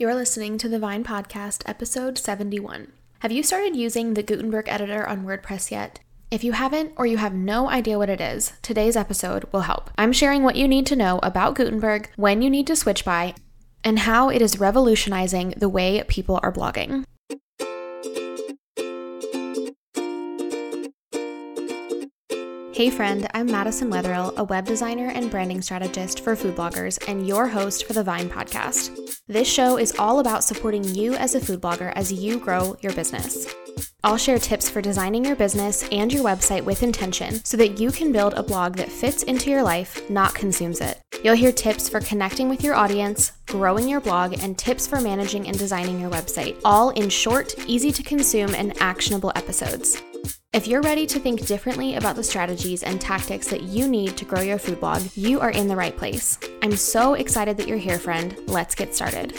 You're listening to the Vine Podcast, episode 71. Have you started using the Gutenberg editor on WordPress yet? If you haven't or you have no idea what it is, today's episode will help. I'm sharing what you need to know about Gutenberg, when you need to switch by, and how it is revolutionizing the way people are blogging. Hey friend, I'm Madison Wetherill, a web designer and branding strategist for food bloggers and your host for the Vine podcast. This show is all about supporting you as a food blogger as you grow your business. I'll share tips for designing your business and your website with intention so that you can build a blog that fits into your life, not consumes it. You'll hear tips for connecting with your audience, growing your blog, and tips for managing and designing your website, all in short, easy to consume, and actionable episodes. If you're ready to think differently about the strategies and tactics that you need to grow your food blog, you are in the right place. I'm so excited that you're here, friend. Let's get started.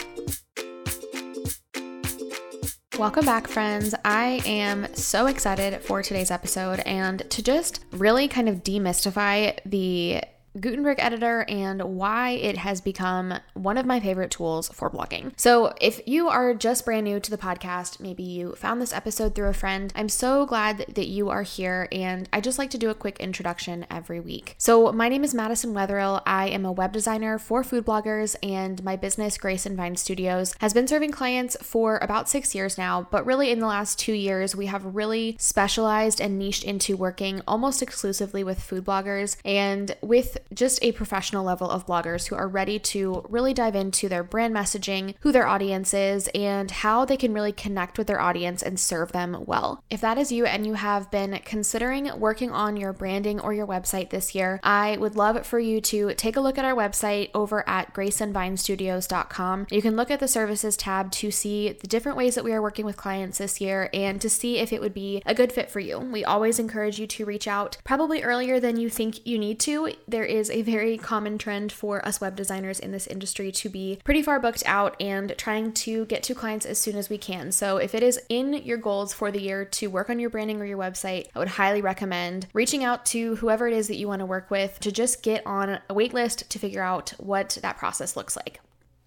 Welcome back, friends. I am so excited for today's episode and to just really kind of demystify the Gutenberg editor and why it has become one of my favorite tools for blogging. So, if you are just brand new to the podcast, maybe you found this episode through a friend, I'm so glad that you are here and I just like to do a quick introduction every week. So, my name is Madison Wetherill. I am a web designer for food bloggers and my business Grace and Vine Studios has been serving clients for about 6 years now, but really in the last 2 years we have really specialized and niched into working almost exclusively with food bloggers and with just a professional level of bloggers who are ready to really dive into their brand messaging, who their audience is, and how they can really connect with their audience and serve them well. If that is you and you have been considering working on your branding or your website this year, I would love for you to take a look at our website over at graceandvinestudios.com. You can look at the services tab to see the different ways that we are working with clients this year and to see if it would be a good fit for you. We always encourage you to reach out probably earlier than you think you need to. There is a very common trend for us web designers in this industry to be pretty far booked out and trying to get to clients as soon as we can. So, if it is in your goals for the year to work on your branding or your website, I would highly recommend reaching out to whoever it is that you want to work with to just get on a wait list to figure out what that process looks like.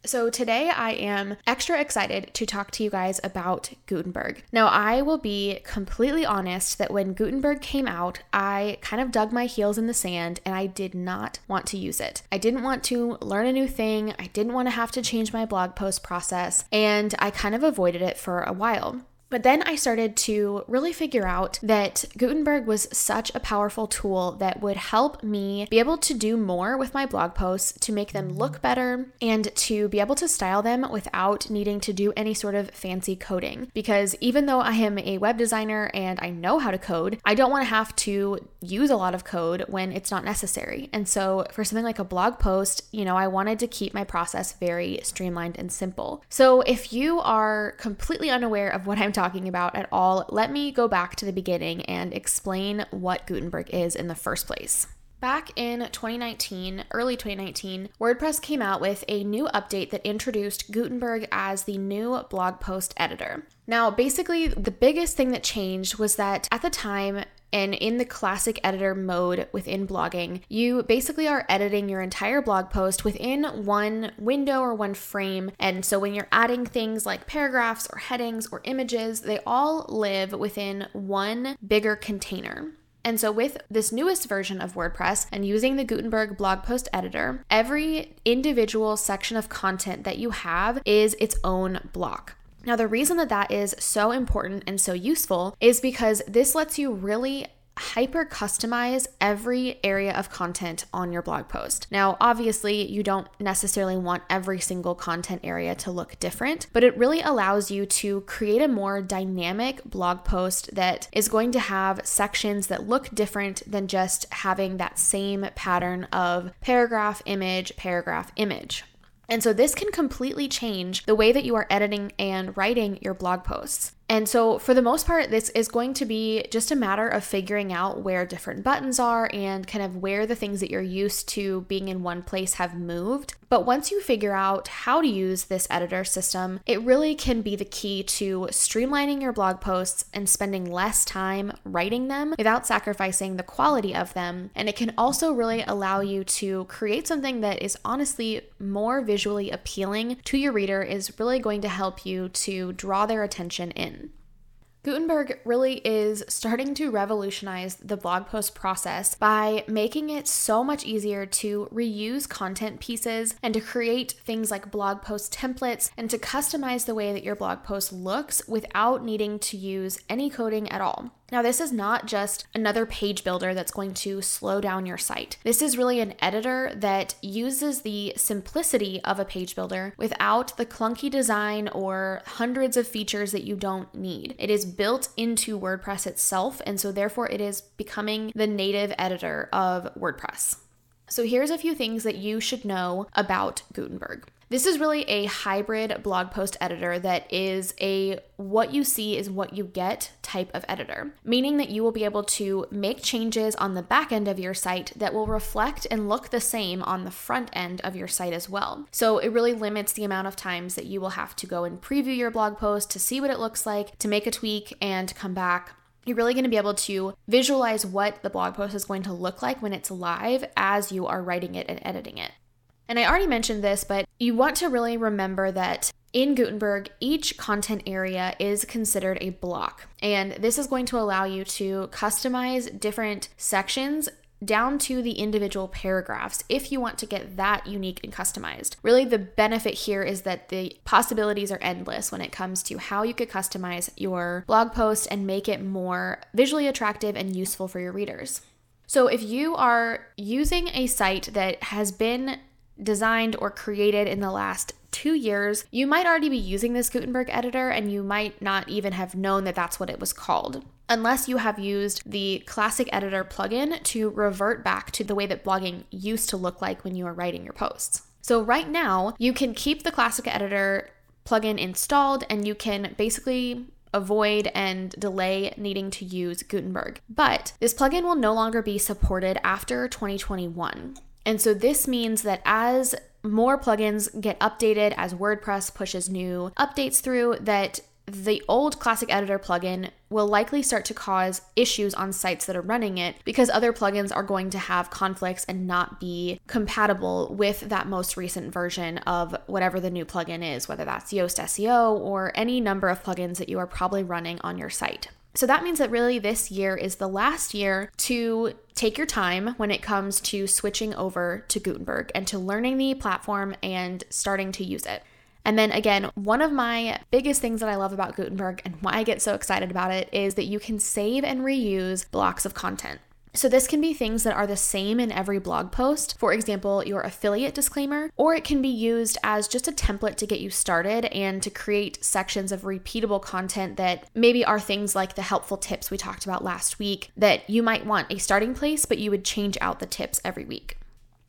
So, today I am extra excited to talk to you guys about Gutenberg. Now, I will be completely honest that when Gutenberg came out, I kind of dug my heels in the sand and I did not want to use it. I didn't want to learn a new thing, I didn't want to have to change my blog post process, and I kind of avoided it for a while. But then I started to really figure out that Gutenberg was such a powerful tool that would help me be able to do more with my blog posts to make them look better and to be able to style them without needing to do any sort of fancy coding. Because even though I am a web designer and I know how to code, I don't want to have to use a lot of code when it's not necessary. And so for something like a blog post, you know, I wanted to keep my process very streamlined and simple. So if you are completely unaware of what I'm talking talking about at all, let me go back to the beginning and explain what Gutenberg is in the first place. Back in 2019, early 2019, WordPress came out with a new update that introduced Gutenberg as the new blog post editor. Now, basically, the biggest thing that changed was that at the time, and in the classic editor mode within blogging, you basically are editing your entire blog post within one window or one frame. And so when you're adding things like paragraphs or headings or images, they all live within one bigger container. And so, with this newest version of WordPress and using the Gutenberg blog post editor, every individual section of content that you have is its own block. Now, the reason that that is so important and so useful is because this lets you really hyper customize every area of content on your blog post. Now, obviously, you don't necessarily want every single content area to look different, but it really allows you to create a more dynamic blog post that is going to have sections that look different than just having that same pattern of paragraph, image, paragraph, image. And so this can completely change the way that you are editing and writing your blog posts. And so, for the most part, this is going to be just a matter of figuring out where different buttons are and kind of where the things that you're used to being in one place have moved. But once you figure out how to use this editor system, it really can be the key to streamlining your blog posts and spending less time writing them without sacrificing the quality of them. And it can also really allow you to create something that is honestly more visually appealing to your reader, is really going to help you to draw their attention in. Gutenberg really is starting to revolutionize the blog post process by making it so much easier to reuse content pieces and to create things like blog post templates and to customize the way that your blog post looks without needing to use any coding at all. Now, this is not just another page builder that's going to slow down your site. This is really an editor that uses the simplicity of a page builder without the clunky design or hundreds of features that you don't need. It is built into WordPress itself, and so therefore it is becoming the native editor of WordPress. So, here's a few things that you should know about Gutenberg. This is really a hybrid blog post editor that is a what you see is what you get type of editor, meaning that you will be able to make changes on the back end of your site that will reflect and look the same on the front end of your site as well. So it really limits the amount of times that you will have to go and preview your blog post to see what it looks like, to make a tweak, and come back you're really going to be able to visualize what the blog post is going to look like when it's live as you are writing it and editing it. And I already mentioned this, but you want to really remember that in Gutenberg, each content area is considered a block. And this is going to allow you to customize different sections down to the individual paragraphs if you want to get that unique and customized. Really, the benefit here is that the possibilities are endless when it comes to how you could customize your blog post and make it more visually attractive and useful for your readers. So, if you are using a site that has been designed or created in the last two years, you might already be using this Gutenberg editor and you might not even have known that that's what it was called. Unless you have used the Classic Editor plugin to revert back to the way that blogging used to look like when you were writing your posts. So, right now, you can keep the Classic Editor plugin installed and you can basically avoid and delay needing to use Gutenberg. But this plugin will no longer be supported after 2021. And so this means that as more plugins get updated, as WordPress pushes new updates through, that the old Classic Editor plugin will likely start to cause issues on sites that are running it because other plugins are going to have conflicts and not be compatible with that most recent version of whatever the new plugin is, whether that's Yoast SEO or any number of plugins that you are probably running on your site. So that means that really this year is the last year to take your time when it comes to switching over to Gutenberg and to learning the platform and starting to use it. And then again, one of my biggest things that I love about Gutenberg and why I get so excited about it is that you can save and reuse blocks of content. So, this can be things that are the same in every blog post, for example, your affiliate disclaimer, or it can be used as just a template to get you started and to create sections of repeatable content that maybe are things like the helpful tips we talked about last week that you might want a starting place, but you would change out the tips every week.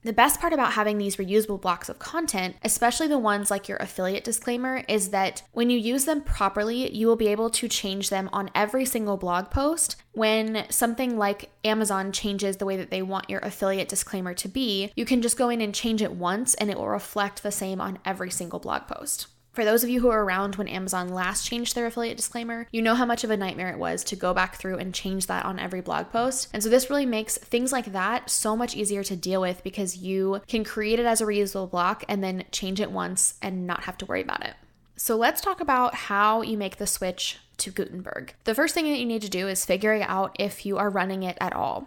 The best part about having these reusable blocks of content, especially the ones like your affiliate disclaimer, is that when you use them properly, you will be able to change them on every single blog post. When something like Amazon changes the way that they want your affiliate disclaimer to be, you can just go in and change it once and it will reflect the same on every single blog post. For those of you who were around when Amazon last changed their affiliate disclaimer, you know how much of a nightmare it was to go back through and change that on every blog post. And so this really makes things like that so much easier to deal with because you can create it as a reusable block and then change it once and not have to worry about it. So let's talk about how you make the switch to Gutenberg. The first thing that you need to do is figuring out if you are running it at all.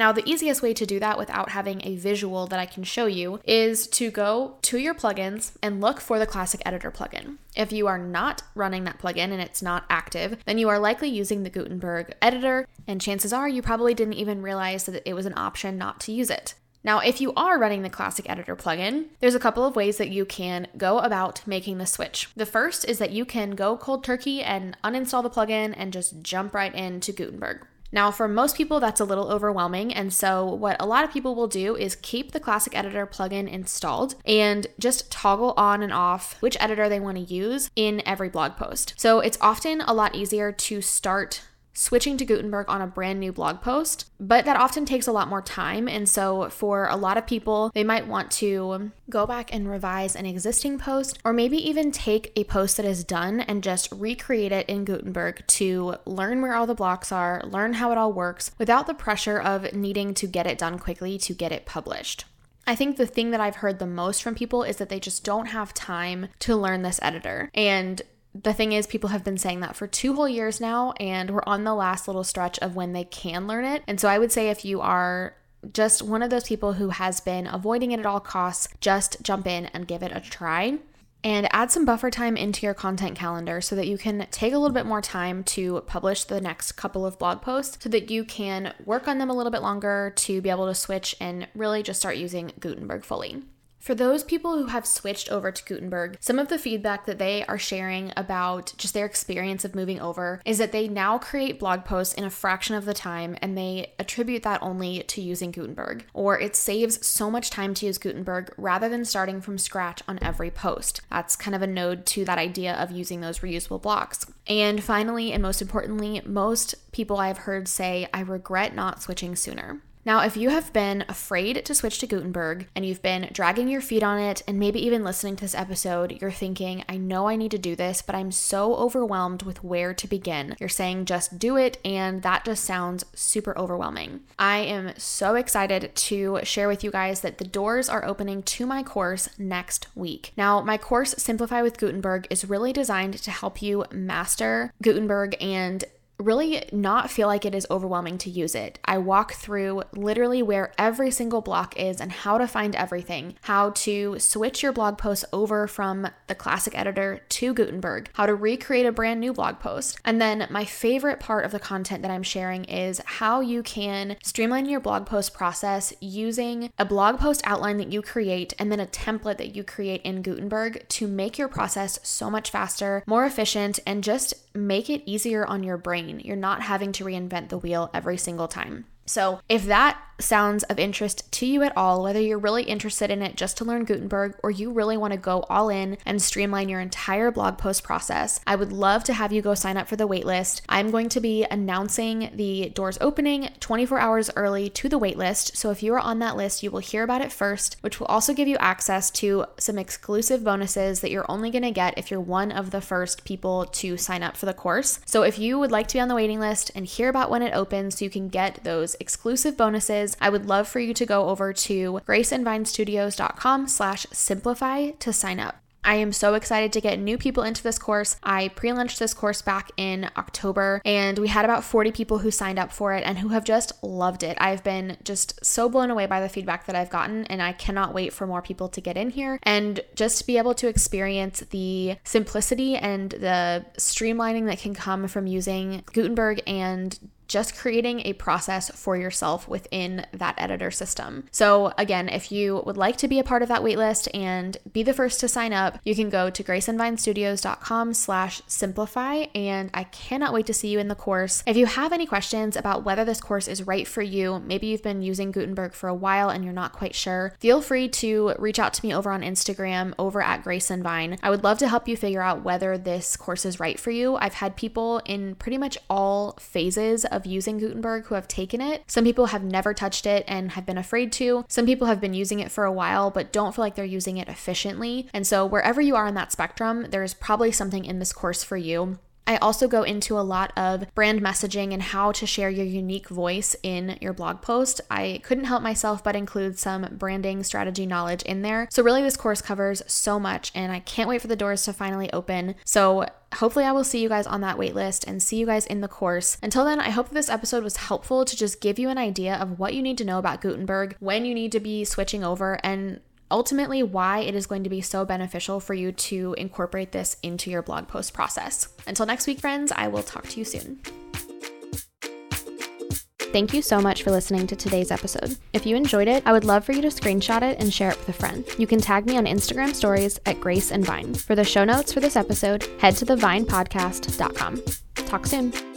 Now, the easiest way to do that without having a visual that I can show you is to go to your plugins and look for the Classic Editor plugin. If you are not running that plugin and it's not active, then you are likely using the Gutenberg editor, and chances are you probably didn't even realize that it was an option not to use it. Now, if you are running the Classic Editor plugin, there's a couple of ways that you can go about making the switch. The first is that you can go cold turkey and uninstall the plugin and just jump right into Gutenberg. Now, for most people, that's a little overwhelming. And so, what a lot of people will do is keep the Classic Editor plugin installed and just toggle on and off which editor they want to use in every blog post. So, it's often a lot easier to start switching to Gutenberg on a brand new blog post, but that often takes a lot more time. And so, for a lot of people, they might want to go back and revise an existing post, or maybe even take a post that is done and just recreate it in Gutenberg to learn where all the blocks are, learn how it all works without the pressure of needing to get it done quickly to get it published. I think the thing that I've heard the most from people is that they just don't have time to learn this editor. And the thing is, people have been saying that for two whole years now, and we're on the last little stretch of when they can learn it. And so I would say if you are just one of those people who has been avoiding it at all costs, just jump in and give it a try. And add some buffer time into your content calendar so that you can take a little bit more time to publish the next couple of blog posts so that you can work on them a little bit longer to be able to switch and really just start using Gutenberg fully. For those people who have switched over to Gutenberg, some of the feedback that they are sharing about just their experience of moving over is that they now create blog posts in a fraction of the time and they attribute that only to using Gutenberg. Or it saves so much time to use Gutenberg rather than starting from scratch on every post. That's kind of a node to that idea of using those reusable blocks. And finally, and most importantly, most people I've heard say, I regret not switching sooner. Now, if you have been afraid to switch to Gutenberg and you've been dragging your feet on it, and maybe even listening to this episode, you're thinking, I know I need to do this, but I'm so overwhelmed with where to begin. You're saying, just do it, and that just sounds super overwhelming. I am so excited to share with you guys that the doors are opening to my course next week. Now, my course, Simplify with Gutenberg, is really designed to help you master Gutenberg and really not feel like it is overwhelming to use it. I walk through literally where every single block is and how to find everything, how to switch your blog posts over from the classic editor to Gutenberg, how to recreate a brand new blog post. And then my favorite part of the content that I'm sharing is how you can streamline your blog post process using a blog post outline that you create and then a template that you create in Gutenberg to make your process so much faster, more efficient, and just make it easier on your brain. You're not having to reinvent the wheel every single time. So, if that sounds of interest to you at all, whether you're really interested in it just to learn Gutenberg or you really want to go all in and streamline your entire blog post process, I would love to have you go sign up for the waitlist. I'm going to be announcing the doors opening 24 hours early to the waitlist. So, if you are on that list, you will hear about it first, which will also give you access to some exclusive bonuses that you're only going to get if you're one of the first people to sign up for the course. So, if you would like to be on the waiting list and hear about when it opens so you can get those exclusive bonuses, I would love for you to go over to graceandvinestudios.com slash simplify to sign up. I am so excited to get new people into this course. I pre launched this course back in October and we had about 40 people who signed up for it and who have just loved it. I've been just so blown away by the feedback that I've gotten and I cannot wait for more people to get in here and just be able to experience the simplicity and the streamlining that can come from using Gutenberg and just creating a process for yourself within that editor system. So, again, if you would like to be a part of that waitlist and be the first to sign up, you can go to graceandvinestudios.com slash simplify, and I cannot wait to see you in the course. If you have any questions about whether this course is right for you, maybe you've been using Gutenberg for a while and you're not quite sure, feel free to reach out to me over on Instagram, over at Grace and Vine. I would love to help you figure out whether this course is right for you. I've had people in pretty much all phases of of using Gutenberg who have taken it. Some people have never touched it and have been afraid to. Some people have been using it for a while but don't feel like they're using it efficiently. And so, wherever you are on that spectrum, there's probably something in this course for you. I also go into a lot of brand messaging and how to share your unique voice in your blog post. I couldn't help myself but include some branding strategy knowledge in there. So, really, this course covers so much, and I can't wait for the doors to finally open. So, hopefully, I will see you guys on that waitlist and see you guys in the course. Until then, I hope this episode was helpful to just give you an idea of what you need to know about Gutenberg, when you need to be switching over, and ultimately why it is going to be so beneficial for you to incorporate this into your blog post process. Until next week, friends, I will talk to you soon. Thank you so much for listening to today's episode. If you enjoyed it, I would love for you to screenshot it and share it with a friend. You can tag me on Instagram stories at Grace and Vine. For the show notes for this episode, head to thevinepodcast.com. Talk soon.